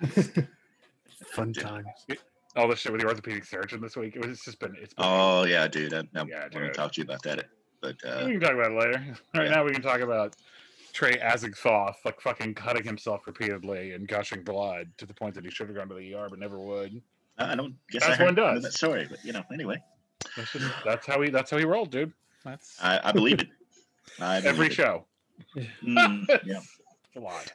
Really, real. Fun times. All this shit with the orthopedic surgeon this week. It was just been. It's been, Oh yeah, dude. I, I Yeah, want to talk to you about that. But uh, we can talk about it later. Right yeah. now, we can talk about Trey Azagthoth like fucking cutting himself repeatedly and gushing blood to the point that he should have gone to the ER but never would. I don't guess That's I heard one does. of that story. But you know, anyway, That's, just, that's how he. That's how he rolled, dude. That's I, I believe it. I every it. show. Mm, yeah. It's a lot.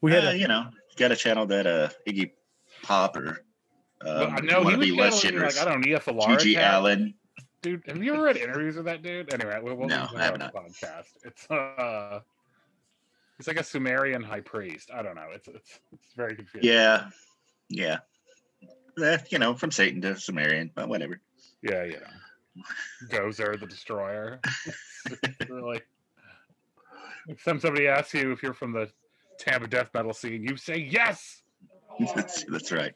We had Uh, a, you know, got a channel that uh Iggy Pop or um, I know want he be less generous. like I don't Falara. GG cat. Allin. dude. Have you ever read interviews with that dude? Anyway, we'll, we'll No, I have not. Podcast. It's uh, it's like a Sumerian high priest. I don't know. It's it's it's very confusing. Yeah, yeah. Eh, you know, from Satan to Sumerian, but whatever. yeah, yeah. Gozer the Destroyer. Really. Next time somebody asks you if you're from the Tampa death metal scene, you say yes. that's, that's right.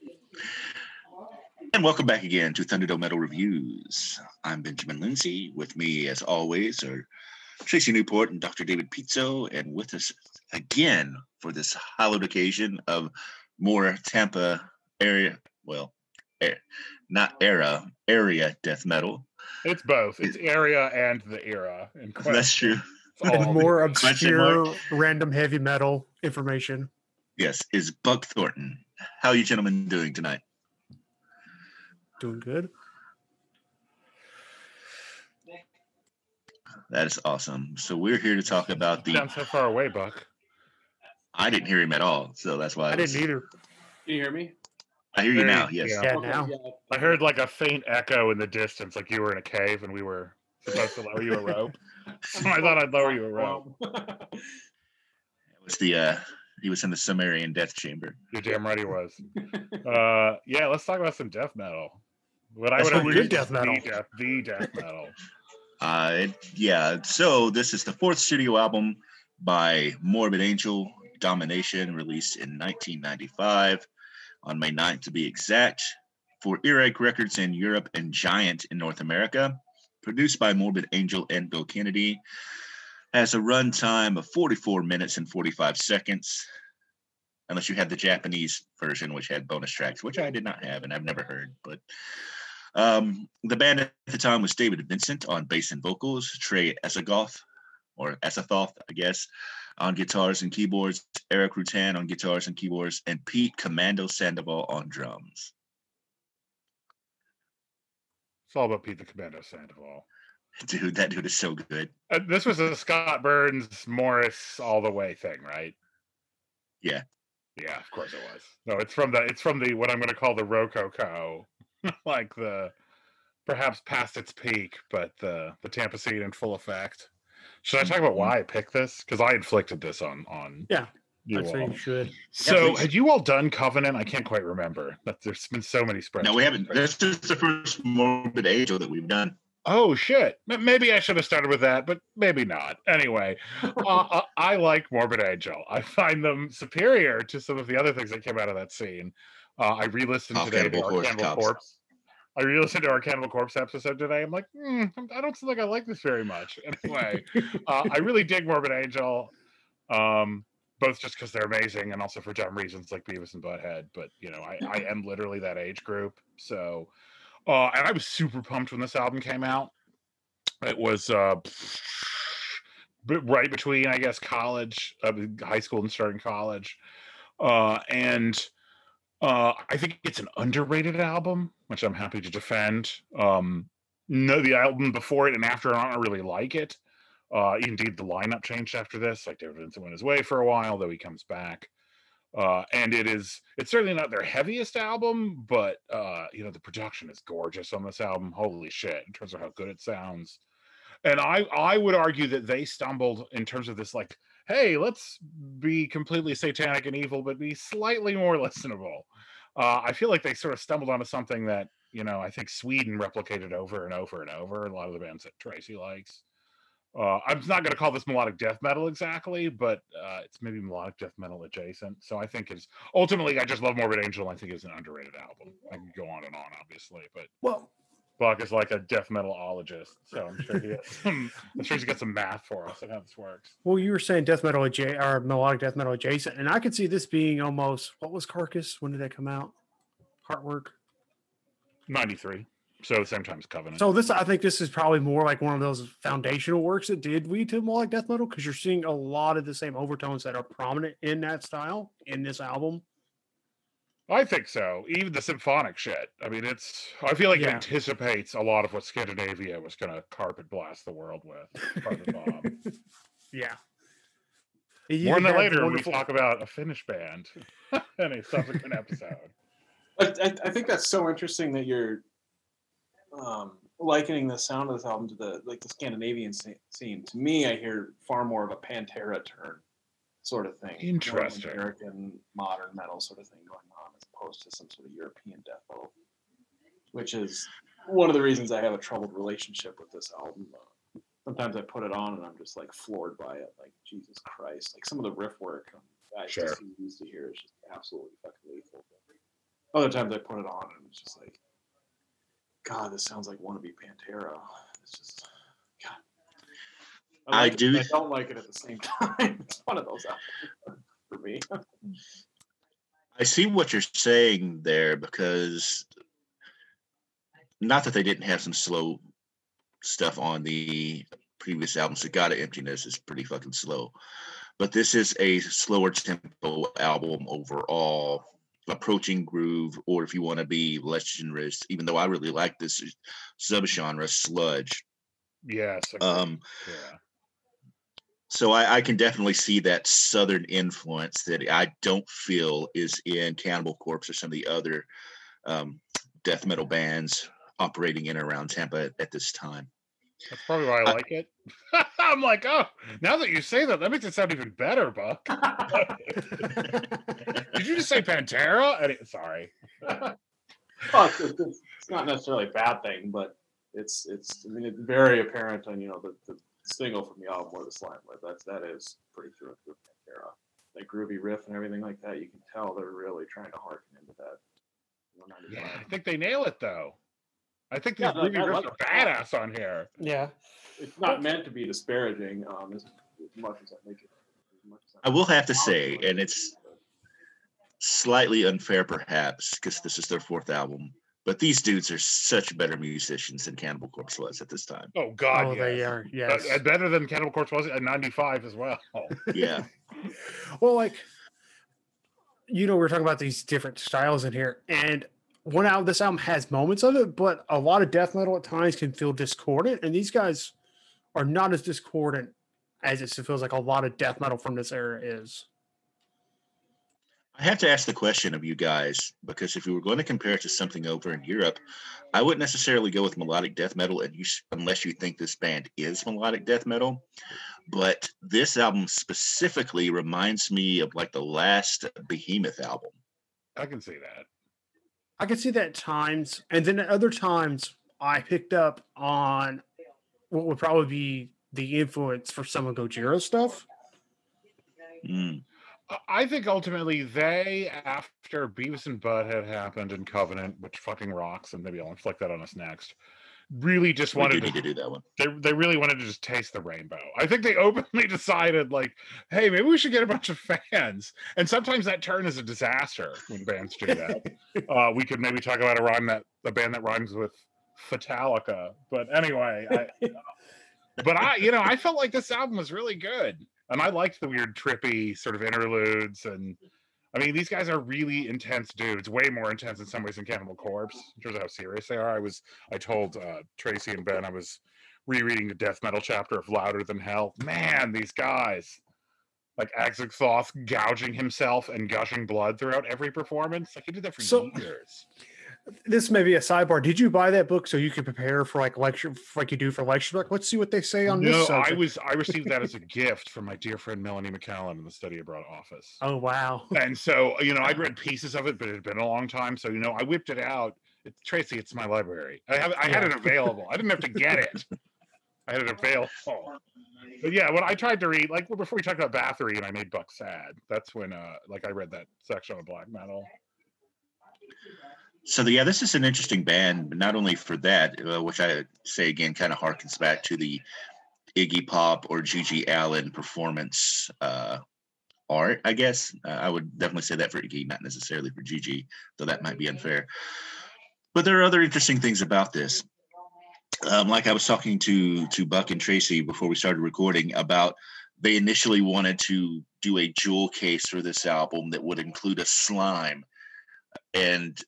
And welcome back again to Thunderdome Metal Reviews. I'm Benjamin Lindsay. With me, as always, are Tracy Newport and Dr. David Pizzo, and with us again for this hallowed occasion of more Tampa area, well, eh, not era, area death metal. It's both. It's area and the era. That's true. It's and more obscure, random heavy metal information. Yes, is Buck Thornton. How are you gentlemen doing tonight? Doing good. That is awesome. So we're here to talk about the. I'm so far away, Buck. I didn't hear him at all, so that's why I was- didn't either. Can you hear me? I hear you now. Yes. yeah. Yeah, Okay, now. yeah. I heard like a faint echo in the distance, like you were in a cave and we were supposed to lower you a rope. So I thought I'd lower you a rope. It was the uh he was in the Sumerian death chamber. You're damn right he was. Uh, yeah, let's talk about some death metal. What I would what argue Good death metal. The death, the death metal. Uh it- yeah, so this is the fourth studio album by Morbid Angel, Domination, released in 1995 on May 9th to be exact, for Earache Records in Europe and Giant in North America. Produced by Morbid Angel and Bill Kennedy. Has a runtime of 44 minutes and 45 seconds. Unless you had the Japanese version, which had bonus tracks, which I did not have and I've never heard. But um, the band at the time was David Vincent on bass and vocals, Trey Esagoth, or Esathoth, I guess, on guitars and keyboards, Erik Rutan on guitars and keyboards, and Pete Commando Sandoval on drums. It's all about Pete the Commando Sandoval. Dude, that dude is so good. Uh, this was a Scott Burns Morrisound the way thing, right? Yeah. Yeah, of course it was. No, it's from the it's from the what I'm going to call the Rococo, like the perhaps past its peak, but the the Tampa scene in full effect. Should I talk about why I picked this? Because I inflicted this on on Yeah, you That's all. you should. So please. had you all done Covenant? I can't quite remember. But there's been so many spreadsheets. No, we haven't. This is the first Morbid Angel that we've done. Oh shit! M- Maybe I should have started with that, but maybe not. Anyway, uh, uh, I like Morbid Angel. I find them superior to some of the other things that came out of that scene. Uh, I re-listened Oh, today to Cannibal our Horse Cannibal Cops. Corpse. I re-listened to our Cannibal Corpse episode today. I'm like, hmm, I don't feel like I like this very much. Anyway, uh, I really dig Morbid Angel, um, both just because they're amazing and also for dumb reasons like Beavis and Butthead. But you know, I, I am literally that age group, so uh, and I was super pumped when this album came out. It was uh, right between, I guess, college, uh, high school, and starting college, uh, and uh, I think it's an underrated album, which I'm happy to defend. Um, no, the album before it and after, I don't really like it. Uh, indeed, the lineup changed after this. Like David Vincent went his way for a while, though he comes back. Uh, and it is it's certainly not their heaviest album, but uh, you know, the production is gorgeous on this album. Holy shit, in terms of how good it sounds. And I I would argue that they stumbled in terms of this like, hey, let's be completely satanic and evil, but be slightly more listenable. Uh, I feel like they sort of stumbled onto something that, you know, I think Sweden replicated over and over and over. A lot of the bands that Tracy likes. Uh, I'm not going to call this melodic death metal exactly, but uh, it's maybe melodic death metal adjacent. So I think it's ultimately I just love Morbid Angel. I think it's an underrated album. I can go on and on, obviously, but Well, Buck is like a death metalologist, so I'm sure he has some, I'm sure he's got some math for us on how this works. Well, you were saying death metal adjacent or melodic death metal adjacent, and I could see this being almost what was Carcass? When did that come out? Heartwork. 93. So same time as Covenant. So this, I think, this is probably more like one of those foundational works that did lead to melodic death metal because you're seeing a lot of the same overtones that are prominent in that style in this album. I think so. Even the symphonic shit. I mean, it's. I feel like it anticipates a lot of what Scandinavia was going to carpet blast the world with. Carpet bomb. Yeah. More on that later when we talk about a Finnish band in a subsequent episode. I, I, I think that's so interesting that you're um, likening the sound of this album to the like the Scandinavian scene. To me, I hear far more of a Pantera turn sort of thing. more of an Interesting. American modern metal sort of thing going on, as opposed to some sort of European death metal, which is one of the reasons I have a troubled relationship with this album. Uh, sometimes I put it on and I'm just like floored by it. Like Jesus Christ! Like some of the riff work I Sure. just used to hear is just absolutely fucking lethal. Other times I put it on and it's just like, God, this sounds like wannabe Pantera. It's just, God. I like it, do- but I don't like it at the same time. It's one of those for me. I see what you're saying there because not that they didn't have some slow stuff on the previous album. Sagata Emptiness is pretty fucking slow. But this is a slower tempo album overall, approaching groove, or if you want to be less generous, even though I really like this subgenre, sludge. Yes. Um, yeah. so I, I can definitely see that southern influence that I don't feel is in Cannibal Corpse or some of the other um, death metal bands operating in and around Tampa at, at this time. That's probably why I I- like it. I'm like, oh, now that you say that, that makes it sound even better, Buck. Did you just say Pantera? I didn't- sorry. well, it's, it's, it's not necessarily a bad thing, but it's it's I mean it's very apparent on you know the, the single from the album or the slime with that's that is pretty true and through Pantera. That groovy riff and everything like that, you can tell they're really trying to harken into that. Yeah, I think they nail it though. I think these Yeah, no, groovy riffs are badass on here. yeah. It's not meant to be disparaging um, as, as much as I make it. As much as I will have to say, and it's slightly unfair perhaps because this is their fourth album, but these dudes are such better musicians than Cannibal Corpse was at this time. Oh God, oh, yes. they are. Uh, Yes. uh, better than Cannibal Corpse was at 95 as well. Yeah. well, like, you know, we are talking about these different styles in here, and one album, this album has moments of it, but a lot of death metal at times can feel discordant, and these guys are not as discordant as it feels like a lot of death metal from this era is. I have to ask the question of you guys because if we were going to compare it to something over in Europe, I wouldn't necessarily go with melodic death metal and you, s- unless you think this band is melodic death metal. But this album specifically reminds me of like the last Behemoth album. I can see that. I can see that at times, and then at other times, I picked up on what would probably be the influence for some of Gojira stuff. Mm. I- I think ultimately they, after Beavis and Butt Butthead happened and Covenant, which fucking rocks, and maybe I'll inflict that on us next, really just We do wanted need to to do that one. they, they really wanted to just taste the rainbow. I think they openly decided, like, hey, maybe we should get a bunch of fans. And sometimes that turn is a disaster when bands do that. uh, we could maybe talk about a rhyme that a band that rhymes with Fatalica. But anyway, I, but I, you know, I felt like this album was really good, and I liked the weird, trippy sort of interludes. And I mean, these guys are really intense dudes, way more intense in some ways than Cannibal Corpse in terms of how serious they are. I was, I told uh, Tracy and Ben I was rereading the death metal chapter of Louder Than Hell. Man, these guys. Like Azagthoth gouging himself and gushing blood throughout every performance. Like he did that for So- years. This may be a sidebar. Did you buy that book so you could prepare for like lecture, like you do for lecture? Like, let's see what they say on No, this. No, I was I received that as a gift from my dear friend Melanie McCallum in the study abroad office. Oh wow. And so, you know, I'd read pieces of it, but it had been a long time. So, you know, I whipped it out. It, Tracy, it's my library. I have I had it available. I didn't have to get it. I had it available. But yeah, when I tried to read, like before we talked about Bathory and I made Buck sad, that's when uh like I read that section on black metal. So the, yeah, this is an interesting band, not only for that, uh, which I say again kind of harkens back to the Iggy Pop or GG Allin performance uh, art, I guess. Uh, I would definitely say that for Iggy, not necessarily for GG, though that might be unfair. But there are other interesting things about this. Um, like I was talking to to Buck and Tracy before we started recording about they initially wanted to do a jewel case for this album that would include a slime and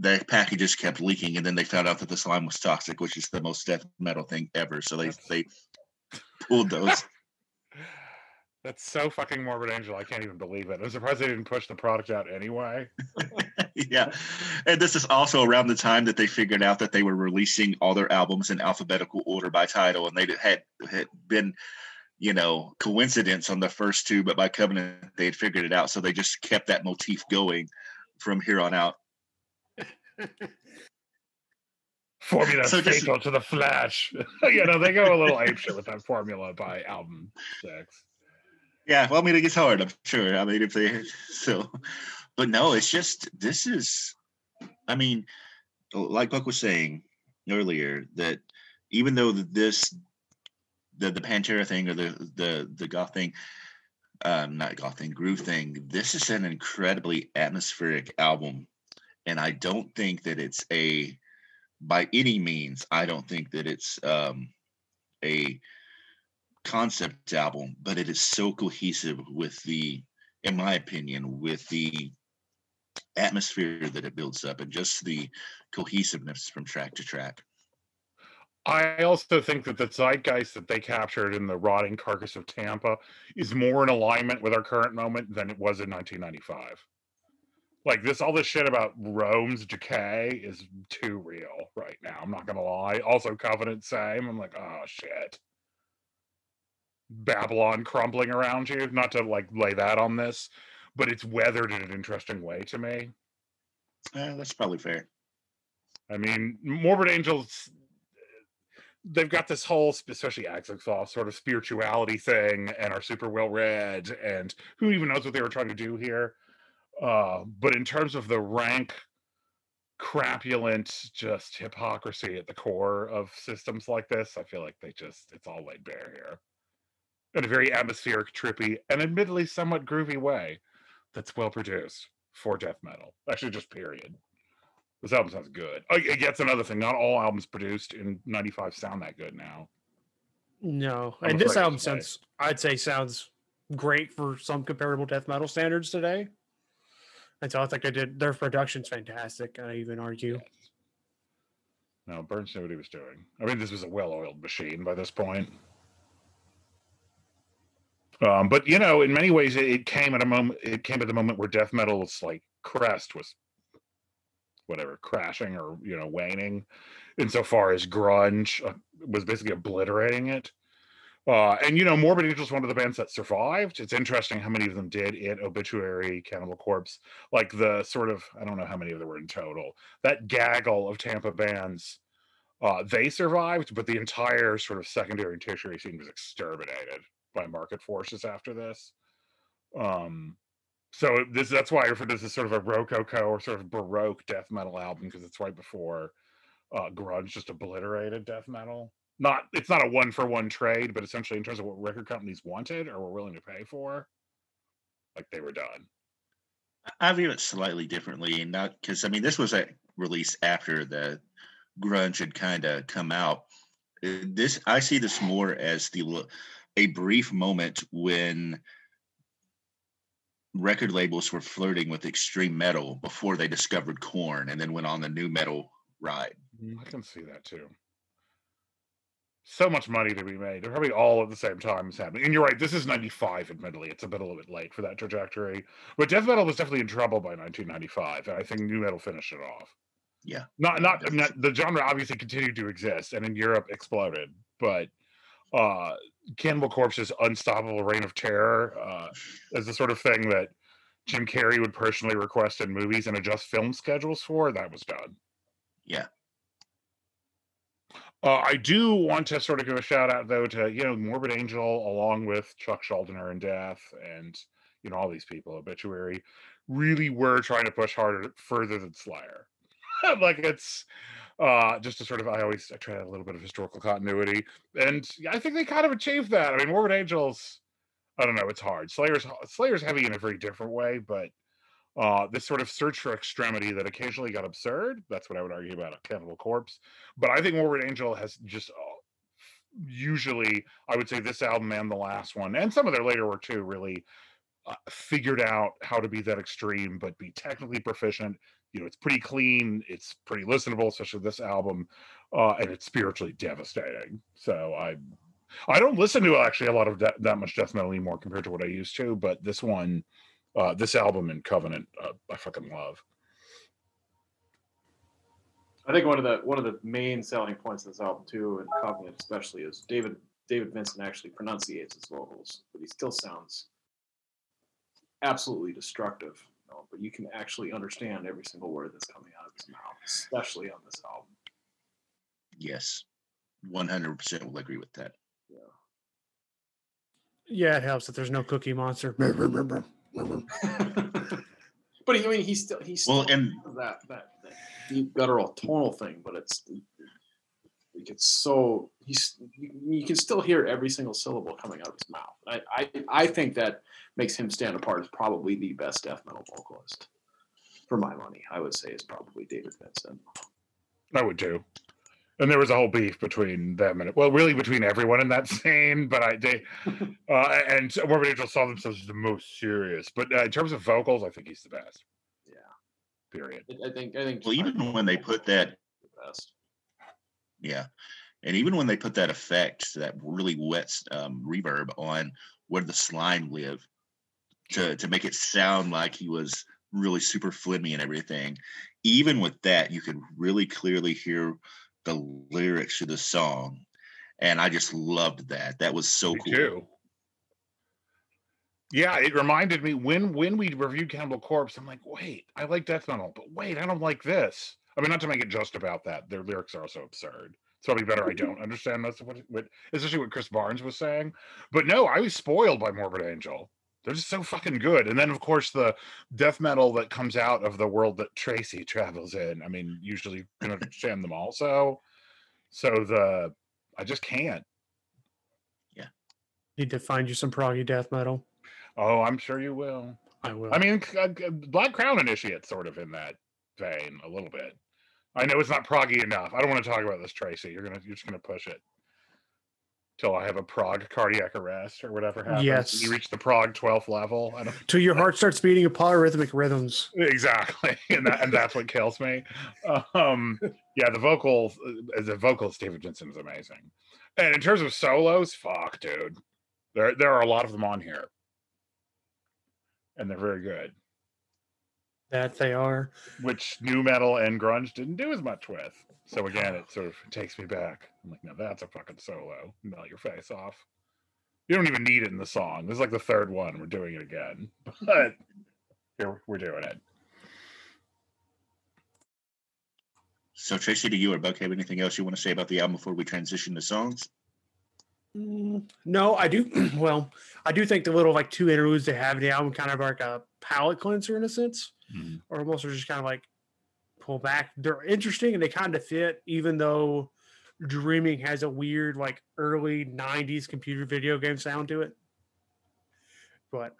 the packages kept leaking and then they found out that the slime was toxic which is the most death metal thing ever so they they pulled those That's so fucking morbid angel. I can't even believe it. I'm surprised they didn't push the product out anyway. yeah and this is also around the time that they figured out that they were releasing all their albums in alphabetical order by title and they had had been you know coincidence on the first two but by covenant they had figured it out so they just kept that motif going from here on out Formula So fatal to the flesh. you know, they go a little apeshit with that formula by album six. Yeah, well, I mean, it gets hard. I'm sure. I mean, if they so, but no, it's just this is. I mean, like Buck was saying earlier, that even though this, the the Pantera thing or the the the goth thing, um, not goth thing, groove thing, this is an incredibly atmospheric album, and I don't think that it's a, by any means, I don't think that it's um, a concept album, but it is so cohesive with the, in my opinion, with the atmosphere that it builds up and just the cohesiveness from track to track. I also think that the zeitgeist that they captured in the rotting carcass of Tampa is more in alignment with our current moment than it was in 1995. Like this, all this shit about Rome's decay is too real right now. I'm not gonna lie. Also, Covenant same. I'm like, oh shit. Babylon crumbling around you. Not to like lay that on this, but it's weathered in an interesting way to me. Eh, that's probably fair. I mean, Morbid Angels, they've got this whole, especially Axox sort of spirituality thing and are super well read. And who even knows what they were trying to do here? Uh, but in terms of the rank, crapulent, just hypocrisy at the core of systems like this, I feel like they just, it's all laid bare here. In a very atmospheric, trippy, and admittedly somewhat groovy way that's well produced for death metal. Actually, just period. This album sounds good. Oh, that's another thing. Not all albums produced in '95 sound that good now. No, I'm and this album sounds, I'd say, sounds great for some comparable death metal standards today. And so I think I did their production's fantastic. I even argue. No, Burns knew what he was doing. I mean, this was a well-oiled machine by this point. Um, but you know, in many ways, it, it came at a moment. It came at the moment where death metal's like crest was, whatever, crashing or you know waning, insofar as grunge uh, was basically obliterating it. Uh, and you know, Morbid Angel is one of the bands that survived. It's interesting how many of them did it. Obituary, Cannibal Corpse, like the sort of I don't know how many of there were in total. That gaggle of Tampa bands, uh, they survived, but the entire sort of secondary and tertiary scene was exterminated by market forces after this. Um, so this that's why I refer to this as sort of a rococo or sort of baroque death metal album because it's right before uh, grunge just obliterated death metal. Not it's not a one for one trade, but essentially in terms of what record companies wanted or were willing to pay for, like they were done. I view it slightly differently, and not because I mean this was a release after the grunge had kind of come out. This I see this more as the a brief moment when record labels were flirting with extreme metal before they discovered Korn and then went on the nu metal ride. Mm, I can see that too. So much money to be made. They're probably all at the same time is happening. And you're right, this is 95, admittedly. It's a bit a little bit late for that trajectory. But death metal was definitely in trouble by 1995. And I think nu metal finished it off. Yeah. Not not, not the genre obviously continued to exist and in Europe exploded. But uh Cannibal Corpse's unstoppable reign of terror uh is the sort of thing that Jim Carrey would personally request in movies and adjust film schedules for. That was done. Yeah. Uh, I do want to sort of give a shout out though to you know Morbid Angel along with Chuck Schuldiner and Death and you know all these people Obituary really were trying to push harder further than Slayer. like it's uh just to sort of I always I try to have a little bit of historical continuity, and I think they kind of achieved that. I mean, Morbid Angels, I don't know, it's hard. Slayer's Slayer's heavy in a very different way, but uh this sort of search for extremity that occasionally got absurd. That's what I would argue about a Cannibal Corpse. But I think Morbid Angel has just uh, usually I would say this album and the last one, and some of their later work too, really uh, figured out how to be that extreme, but be technically proficient. You know, it's pretty clean, it's pretty listenable, especially this album, uh, and it's spiritually devastating. So I, I don't listen to actually a lot of that much death metal anymore compared to what I used to, but this one, uh, this album and Covenant, uh, I fucking love. I think one of the one of the main selling points of this album too, and Covenant especially, is David David Vincent actually pronunciates his vocals, but he still sounds absolutely destructive. You know, but you can actually understand every single word that's coming out of his mouth, especially on this album. Yes, one hundred percent will agree with that. Yeah. Yeah, it helps that there's no Cookie Monster. but I mean, he's still he's Well, still and that that, that deep guttural tonal thing, but it's like it's so he's you, you can still hear every single syllable coming out of his mouth. I, I I think that makes him stand apart as probably the best death metal vocalist. For my money, I would say is probably David Vincent. I would too. And there was a whole beef between them and well, really between everyone in that scene. But I they uh, and Morbid Angel saw themselves as the most serious. But uh, in terms of vocals, I think he's the best. Yeah, Period. I, I think I think well, even when they put that, the best. yeah, and even when they put that effect, that really wet um, reverb on where the slime live, to to make it sound like he was really super flimmy and everything. Even with that, you could really clearly hear the lyrics to the song, and I just loved that. That was so Me cool. too. Yeah, it reminded me when when we reviewed Cannibal Corpse. I'm like, wait, I like death metal, but wait, I don't like this. I mean, not to make it just about that. Their lyrics are also absurd. It's probably better I don't understand most of what, what especially what Chris Barnes was saying. But no, I was spoiled by Morbid Angel. They're just so fucking good. And then of course the death metal that comes out of the world that Tracy travels in. I mean, usually you can understand them also. So so the I just can't. Yeah. Need to find you some proggy death metal. Oh, I'm sure you will. I will. I mean, c- uh, c- Black Crown Initiate sort of in that vein a little bit. I know it's not proggy enough. I don't want to talk about this, Tracy. You're gonna you're just gonna push it till I have a prog cardiac arrest or whatever happens. Yes. you reach the prog 12th level. Don't Till your heart starts beating in polyrhythmic rhythms. exactly, and that, and that's what kills me. Um, yeah, the vocals, uh, the vocals, David Vincent is amazing. And in terms of solos, fuck, dude, there there are a lot of them on here, and they're very good. That they are. which nu metal and grunge didn't do as much with. So again, it sort of takes me back. I'm like, now that's a fucking solo. Melt your face off. You don't even need it in the song. This is like the third one. We're doing it again, but here we're doing it. So Tracy, do you or Buck have anything else you want to say about the album before we transition to songs? Mm, No, I do. Well, I do think the little like two interludes they have in the album kind of like a palate cleanser in a sense, or almost are just kind of like pull back. They're interesting and they kind of fit, even though Dreaming has a weird like early '90s computer video game sound to it. But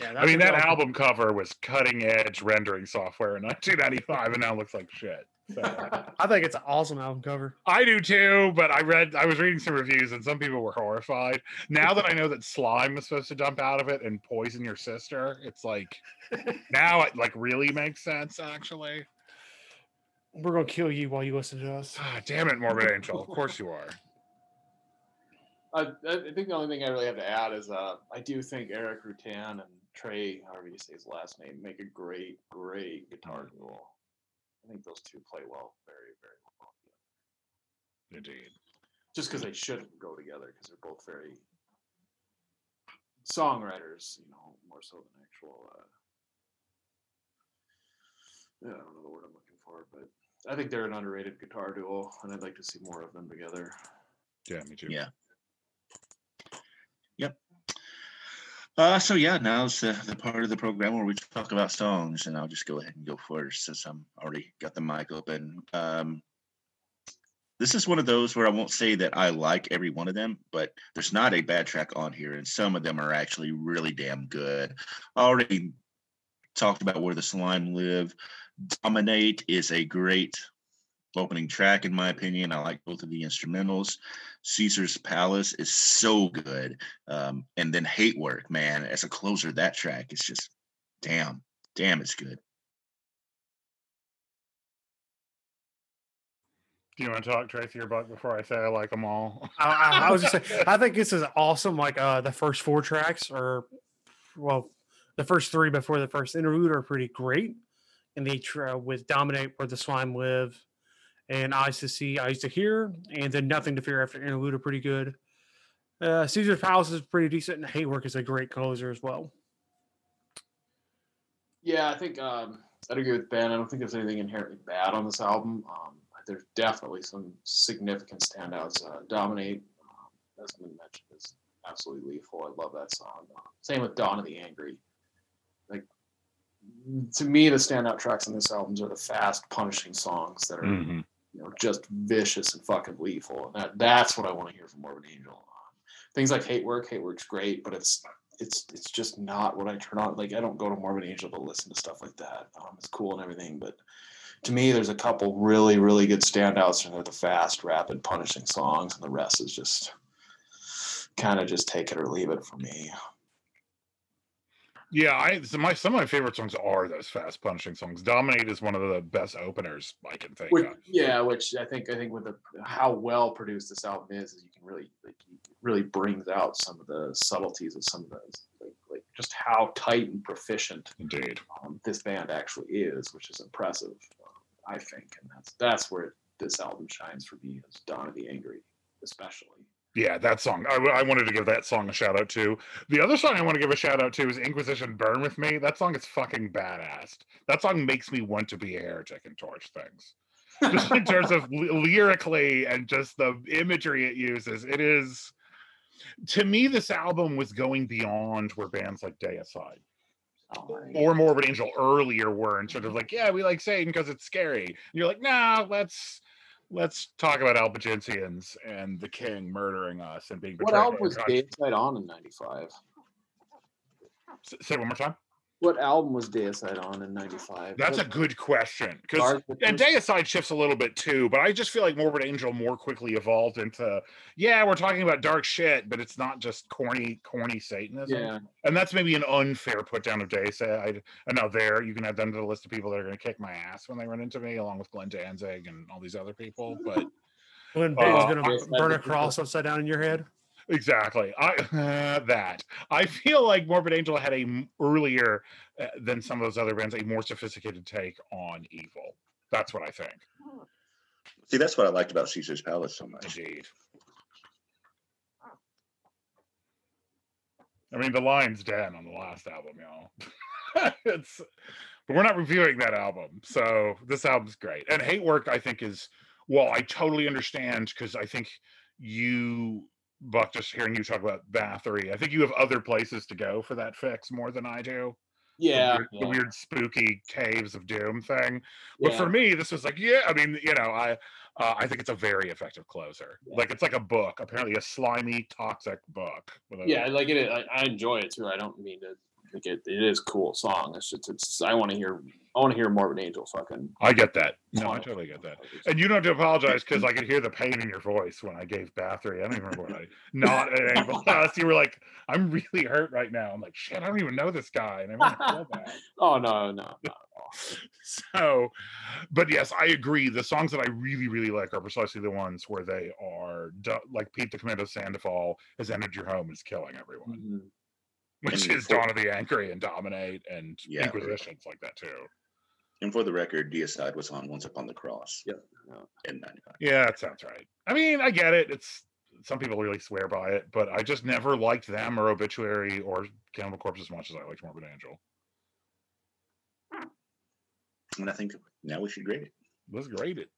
yeah, I mean, that the album cover was cutting edge rendering software in 1995, and now looks like shit. So. I think it's an awesome album cover. I do too, but I read I was reading some reviews and some people were horrified. Now that I know that slime is supposed to dump out of it and poison your sister, it's like now it like really makes sense actually. We're gonna kill you while you listen to us. Ah, damn it, Morbid Angel. Of course you are. I, I think the only thing I really have to add is uh, I do think Erik Rutan and Trey, however you say his last name, make a great, great guitar duo. I think those two play well, very, very well. together. Indeed. Just because they shouldn't go together, because they're both very songwriters, you know, more so than actual. Uh, yeah, I don't know the word I'm looking for, but I think they're an underrated guitar duo, and I'd like to see more of them together. Yeah, me too. Yeah. Yep. Uh, so yeah, now's the, the part of the program where we talk about songs, and I'll just go ahead and go first since I'm already got the mic open. Um, this is one of those where I won't say that I like every one of them, but there's not a bad track on here, and some of them are actually really damn good. I already talked about where the slime live. Dominate is a great opening track, in my opinion. I like both of the instrumentals. Caesar's Palace is so good. Um, and then Hate Work, man, as a closer, that track is just damn, damn, it's good. Do you want to talk Tracy or Buck before I say I like them all? I, I, I was just saying, I think this is awesome. Like uh, the first four tracks are, well, the first three before the first interlude are pretty great. And they try with Dominate, Where the Slime Live, and Eyes to See, Eyes to Hear, and then Nothing to Fear after interlude are pretty good. Uh, Caesar's Palace is pretty decent, and Hate Work is a great closer as well. Yeah, I think um, I'd agree with Ben. I don't think there's anything inherently bad on this album. Um, there's definitely some significant standouts. Uh, Dominate, um, as been mentioned, is absolutely lethal. I love that song. Uh, same with Dawn of the Angry. To me, the standout tracks on this album are the fast, punishing songs that are Mm-hmm. you know just vicious and fucking lethal. And that that's what I want to hear from Morbid Angel. Um, things like Hate Work, Hate Work's great, but it's it's it's just not what I turn on. Like I don't go to Morbid Angel to listen to stuff like that. Um, it's cool and everything, but to me, there's a couple really really good standouts, and they're the fast, rapid, punishing songs, and the rest is just kind of just take it or leave it for me. Yeah, I so my some of my favorite songs are those fast punching songs. Dominate is one of the best openers I can think Which, of. yeah, which I think I think with the how well produced this album is, is you can really like really brings out some of the subtleties of some of those like, like just how tight and proficient Indeed. um, this band actually is, which is impressive, uh, I think, and that's that's where this album shines for me is Dawn of the Angry, especially. Yeah, that song. I, I wanted to give that song a shout out to. The other song I want to give a shout out to is Inquisition Burn With Me. That song is fucking badass. That song makes me want to be a heretic and torch things. Just in terms of ly- lyrically and just the imagery it uses. It is, to me, this album was going beyond where bands like Deicide oh or Morbid Angel earlier were and sort of like, yeah, we like Satan because it's scary. And you're like, nah, let's let's talk about Albigensians and the king murdering us and being What betrayed. was. Deicide on in '95? Say it one more time. What album was Deicide on in '95? That's a good question because and Deicide shifts a little bit too, but I just feel like Morbid Angel more quickly evolved into, yeah, we're talking about dark shit, but it's not just corny, corny Satanism. yeah. And that's maybe an unfair put down of Deicide. And now there, you can add them to the list of people that are going to kick my ass when they run into me, along with Glenn Danzig and all these other people. But When Uh, Ben's gonna burn a cross upside down in your head. Exactly, I that I feel like Morbid Angel had a m- earlier uh, than some of those other bands a more sophisticated take on evil. That's what I think. See, that's what I liked about Caesar's Palace so much. Indeed. I mean, the line's dead on the last album, y'all. it's, but we're not reviewing that album, so this album's great. And Hate Work, I think, is well, I totally understand because I think you, Buck, just hearing you talk about Bathory, I think you have other places to go for that fix more than I do. The Yeah. weird- the weird spooky caves of doom thing. But yeah. for me, this was like, yeah, I mean, you know, I uh, I think it's a very effective closer. Yeah. Like it's like a book, apparently a slimy, toxic book. Yeah, like it. I, I enjoy it too. I don't mean to. Like it, it is cool song. It's just, it's. I want to hear. I want to hear more Morbid Angel fucking. I get that. No, I totally get that. And you don't have to apologize because I could hear the pain in your voice when I gave Bathory. I don't even remember what I not any last. You were like, I'm really hurt right now. I'm like, shit, I don't even know this guy. And I want to feel bad. Oh no, no, no. so but yes i agree the songs that i really really like are precisely the ones where they are like pete the commando sandoval has entered your home and is killing everyone Mhm. which And is dawn of the angry and dominate and Yeah. inquisitions like that too And for the record, Deicide was on Once Upon the Cross Yep, yeah. in 95. Uh, yeah that sounds right i mean i get it it's some people really swear by it but i just never liked them or obituary or cannibal corpse as much as i liked morbid angel And I think now we should grade it. let's grade it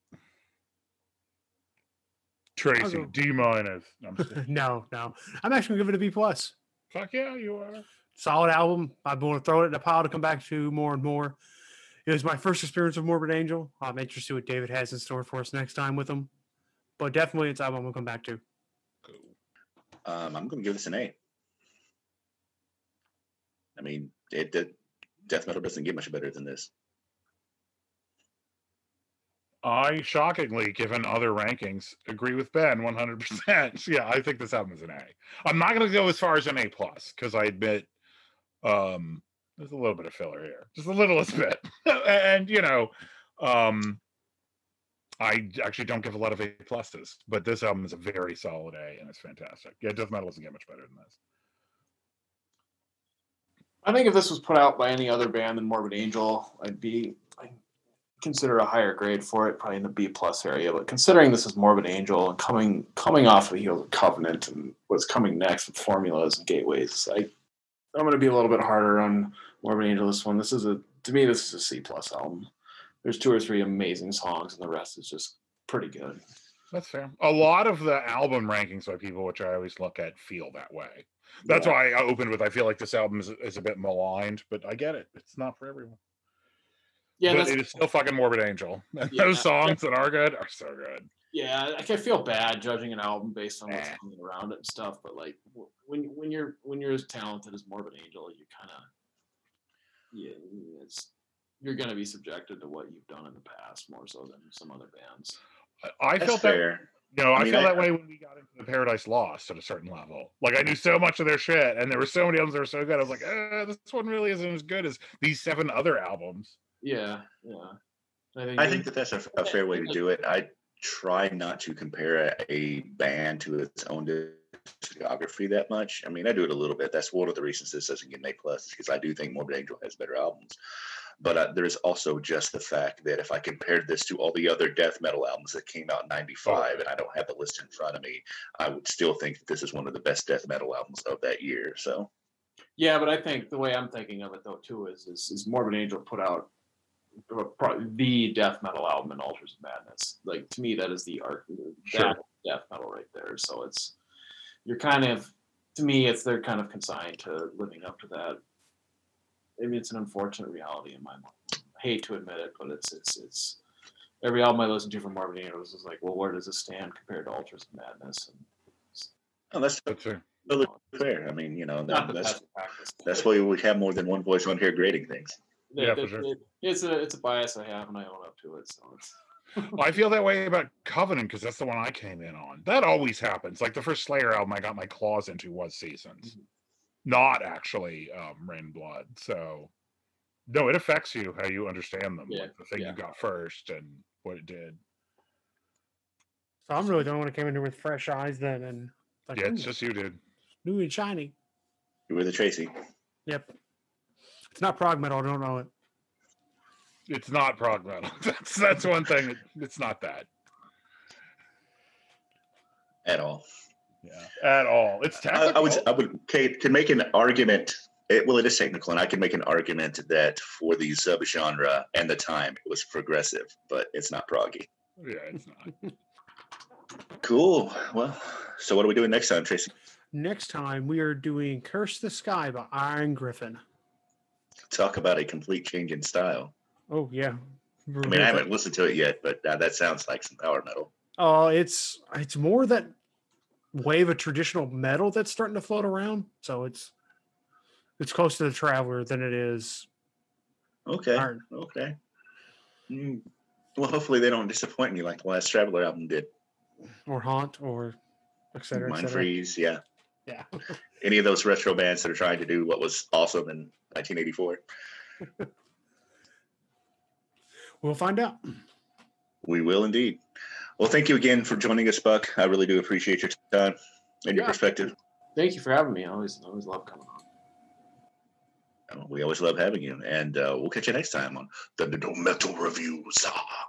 tracy go- d minus no, I'm just kidding. no, no. I'm actually gonna give it a B plus. fuck yeah you are solid album. I'm going to throw it in a pile to come back to more and more. It was my first experience with Morbid Angel. I'm interested to see what David has in store for us next time with him. But definitely, it's an album we'll come back to. Um, I'm going to give this an A. I mean, it, it death metal doesn't get much better than this. I shockingly, given other rankings, agree with Ben 100%. yeah, I think this album is an A. I'm not going to go as far as an A plus because I admit um, there's a little bit of filler here, just a littlest bit. and you know, um, I actually don't give a lot of A pluses, but this album is a very solid A and it's fantastic. Yeah, death metal doesn't get much better than this. I think if this was put out by any other band than Morbid Angel, I'd be I'd consider a higher grade for it, probably in the B plus area. But considering this is Morbid Angel and coming coming off of the heels of Covenant and what's coming next with formulas and gateways, I I'm going to be a little bit harder on Morbid Angel this one. This is a to me this is a C plus album. There's two or three amazing songs, and the rest is just pretty good. That's fair. A lot of the album rankings by people, which I always look at, feel that way. That's Yeah. why I opened with I feel like this album is, is a bit maligned, but I get it. It's not for everyone. Yeah, but that's, it is still fucking Morbid Angel. And Yeah. those songs that are good are so good. Yeah. I can feel bad judging an album based on what's coming around it and stuff, but like when when you're when you're as talented as Morbid Angel, you kind of yeah, it's you're going to be subjected to what you've done in the past more so than some other bands. I, I felt that fair. you know, I, I mean, feel I- that way when we got into the Paradise Lost at a certain level. Like I knew so much of their shit, and there were so many albums that were so good. I was like, eh, this one really isn't as good as these seven other albums. Yeah, yeah. I think, I think that that's a, a fair way to do it. I try not to compare a, band to its own discography that much. I mean, I do it a little bit. That's one of the reasons this doesn't get an A plus because I do think Morbid Angel has better albums. But uh, there's also just the fact that if I compared this to all the other death metal albums that came out in '95, and I don't have the list in front of me, I would still think that this is one of the best death metal albums of that year. So Yeah, but I think the way I'm thinking of it though too is is, is Morbid Angel put out the death metal album in Altars of Madness. Like to me, that is the art Sure. death metal right there. So it's you're kind of to me, it's they're kind of consigned to living up to that. I mean, it's an unfortunate reality in my mind. I hate to admit it, but it's it's it's every album I listen to from Morbid Angel is like, well, where does this stand compared to Altars of Madness? And oh, that's That's fair. you fair. I mean, you know, not that, that's that's why we have more than one voice on here grading things. Yeah, Yeah, for sure. it- it's a it's a bias I have, and I own up to it. So it's I feel that way about Covenant because that's the one I came in on. That always happens. Like the first Slayer album I got my claws into was Seasons, not actually um, Rain Blood. So, no, it affects you how you understand them. Yeah, Like the thing yeah. you got first and what it did. So I'm really the only one who came in here with fresh eyes then and like, Yeah, it's just you, dude. new and shiny. You were the Tracy. Yep. It's not prog metal. I don't know it. It's not prog metal. That's that's one thing. It's not that. at all. Yeah, at all. It's I, technical. I would I would Kate can make an argument. It, well, it is technical, and I can make an argument that for the subgenre and the time, it was progressive, but it's not proggy. yeah, it's not. Cool. Well, so what are we doing next time, Tracy? Next time we are doing Curse the Sky by Iron Griffin. Talk about a complete change in style. Oh yeah. I mean, I haven't listened to it yet, but uh, that sounds like some power metal. Oh, it's it's more that wave of traditional metal that's starting to float around. So it's it's close to the Traveler than it is Okay. Iron. Okay. Mm. Well, hopefully they don't disappoint me like the last Traveler album did. or Haunt or et cetera, et Mind. Freeze, yeah. Yeah. Any of those retro bands that are trying to do what was awesome in 1984. We'll find out. We will indeed. Well, thank you again for joining us, Buck. I really do appreciate your time and your perspective. thank you for having me. I always I always love coming on. Uh, We always love having you, and uh, we'll catch you next time on the Metal Reviews. Ah.